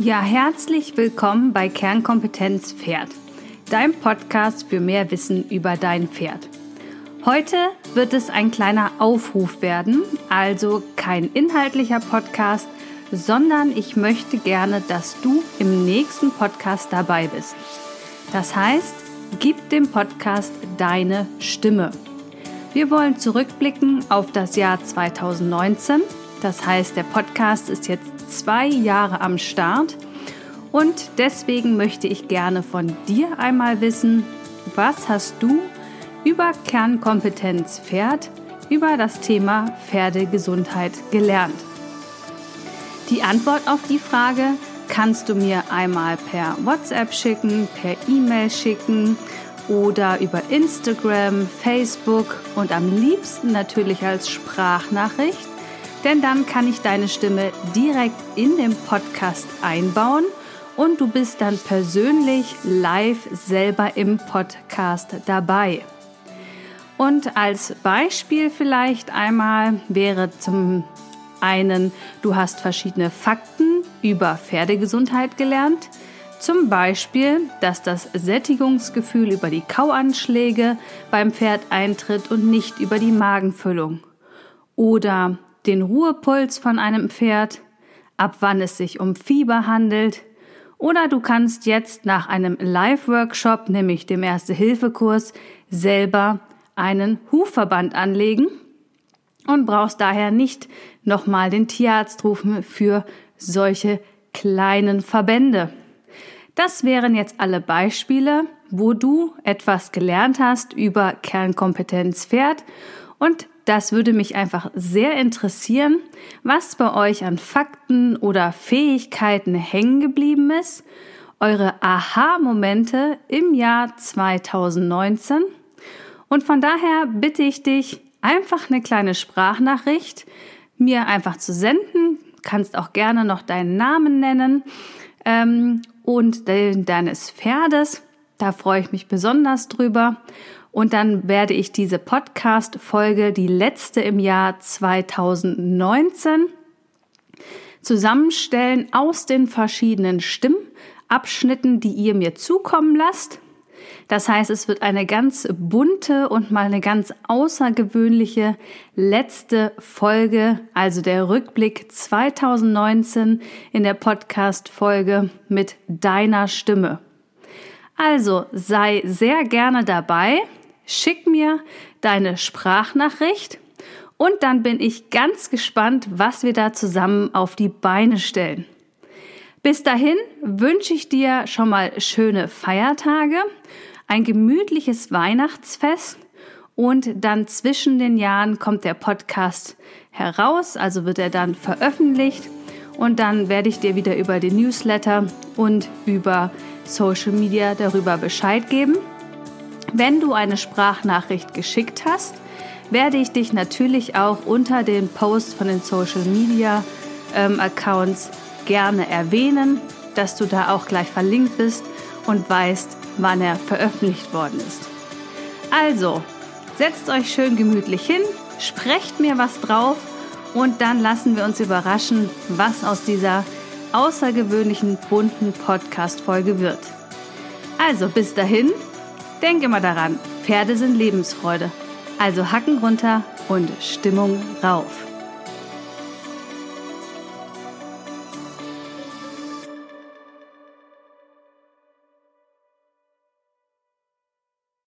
Ja, herzlich willkommen bei Kernkompetenz Pferd, deinem Podcast für mehr Wissen über dein Pferd. Heute wird es ein kleiner Aufruf werden, also kein inhaltlicher Podcast, sondern ich möchte gerne, dass du im nächsten Podcast dabei bist. Das heißt, gib dem Podcast deine Stimme. Wir wollen zurückblicken auf das Jahr 2019. Das heißt, der Podcast ist jetzt zwei Jahre am Start und deswegen möchte ich gerne von dir einmal wissen, was hast du über Kernkompetenz Pferd, über das Thema Pferdegesundheit gelernt? Die Antwort auf die Frage kannst du mir einmal per WhatsApp schicken, per E-Mail schicken oder über Instagram, Facebook und am liebsten natürlich als Sprachnachricht, denn dann kann ich deine Stimme direkt in den Podcast einbauen und du bist dann persönlich live selber im Podcast dabei. Und als Beispiel vielleicht einmal wäre zum einen, du hast verschiedene Fakten über Pferdegesundheit gelernt. Zum Beispiel, dass das Sättigungsgefühl über die Kauanschläge beim Pferd eintritt und nicht über die Magenfüllung. Oder den Ruhepuls von einem Pferd, ab wann es sich um Fieber handelt. Oder du kannst jetzt nach einem Live-Workshop, nämlich dem Erste-Hilfe-Kurs, selber einen Hufverband anlegen und brauchst daher nicht nochmal den Tierarzt rufen für solche kleinen Verbände. Das wären jetzt alle Beispiele, wo du etwas gelernt hast über Kernkompetenz Pferd und das würde mich einfach sehr interessieren, was bei euch an Fakten oder Fähigkeiten hängen geblieben ist, eure Aha-Momente im Jahr 2019. Und von daher bitte ich dich, einfach eine kleine Sprachnachricht mir einfach zu senden. Kannst auch gerne noch deinen Namen nennen ähm, und den deines Pferdes. Da freue ich mich besonders drüber. Und dann werde ich diese Podcast-Folge, die letzte im Jahr 2019, zusammenstellen aus den verschiedenen Stimmabschnitten, die ihr mir zukommen lasst. Das heißt, es wird eine ganz bunte und mal eine ganz außergewöhnliche letzte Folge, also der Rückblick 2019 in der Podcast-Folge mit deiner Stimme. Also sei sehr gerne dabei schick mir deine Sprachnachricht und dann bin ich ganz gespannt, was wir da zusammen auf die Beine stellen. Bis dahin wünsche ich dir schon mal schöne Feiertage, ein gemütliches Weihnachtsfest und dann zwischen den Jahren kommt der Podcast heraus, also wird er dann veröffentlicht und dann werde ich dir wieder über den Newsletter und über Social Media darüber Bescheid geben. Wenn du eine Sprachnachricht geschickt hast, werde ich dich natürlich auch unter den Posts von den Social Media ähm, Accounts gerne erwähnen, dass du da auch gleich verlinkt bist und weißt, wann er veröffentlicht worden ist. Also, setzt euch schön gemütlich hin, sprecht mir was drauf und dann lassen wir uns überraschen, was aus dieser außergewöhnlichen bunten Podcast-Folge wird. Also bis dahin, Denk immer daran, Pferde sind Lebensfreude. Also Hacken runter und Stimmung rauf.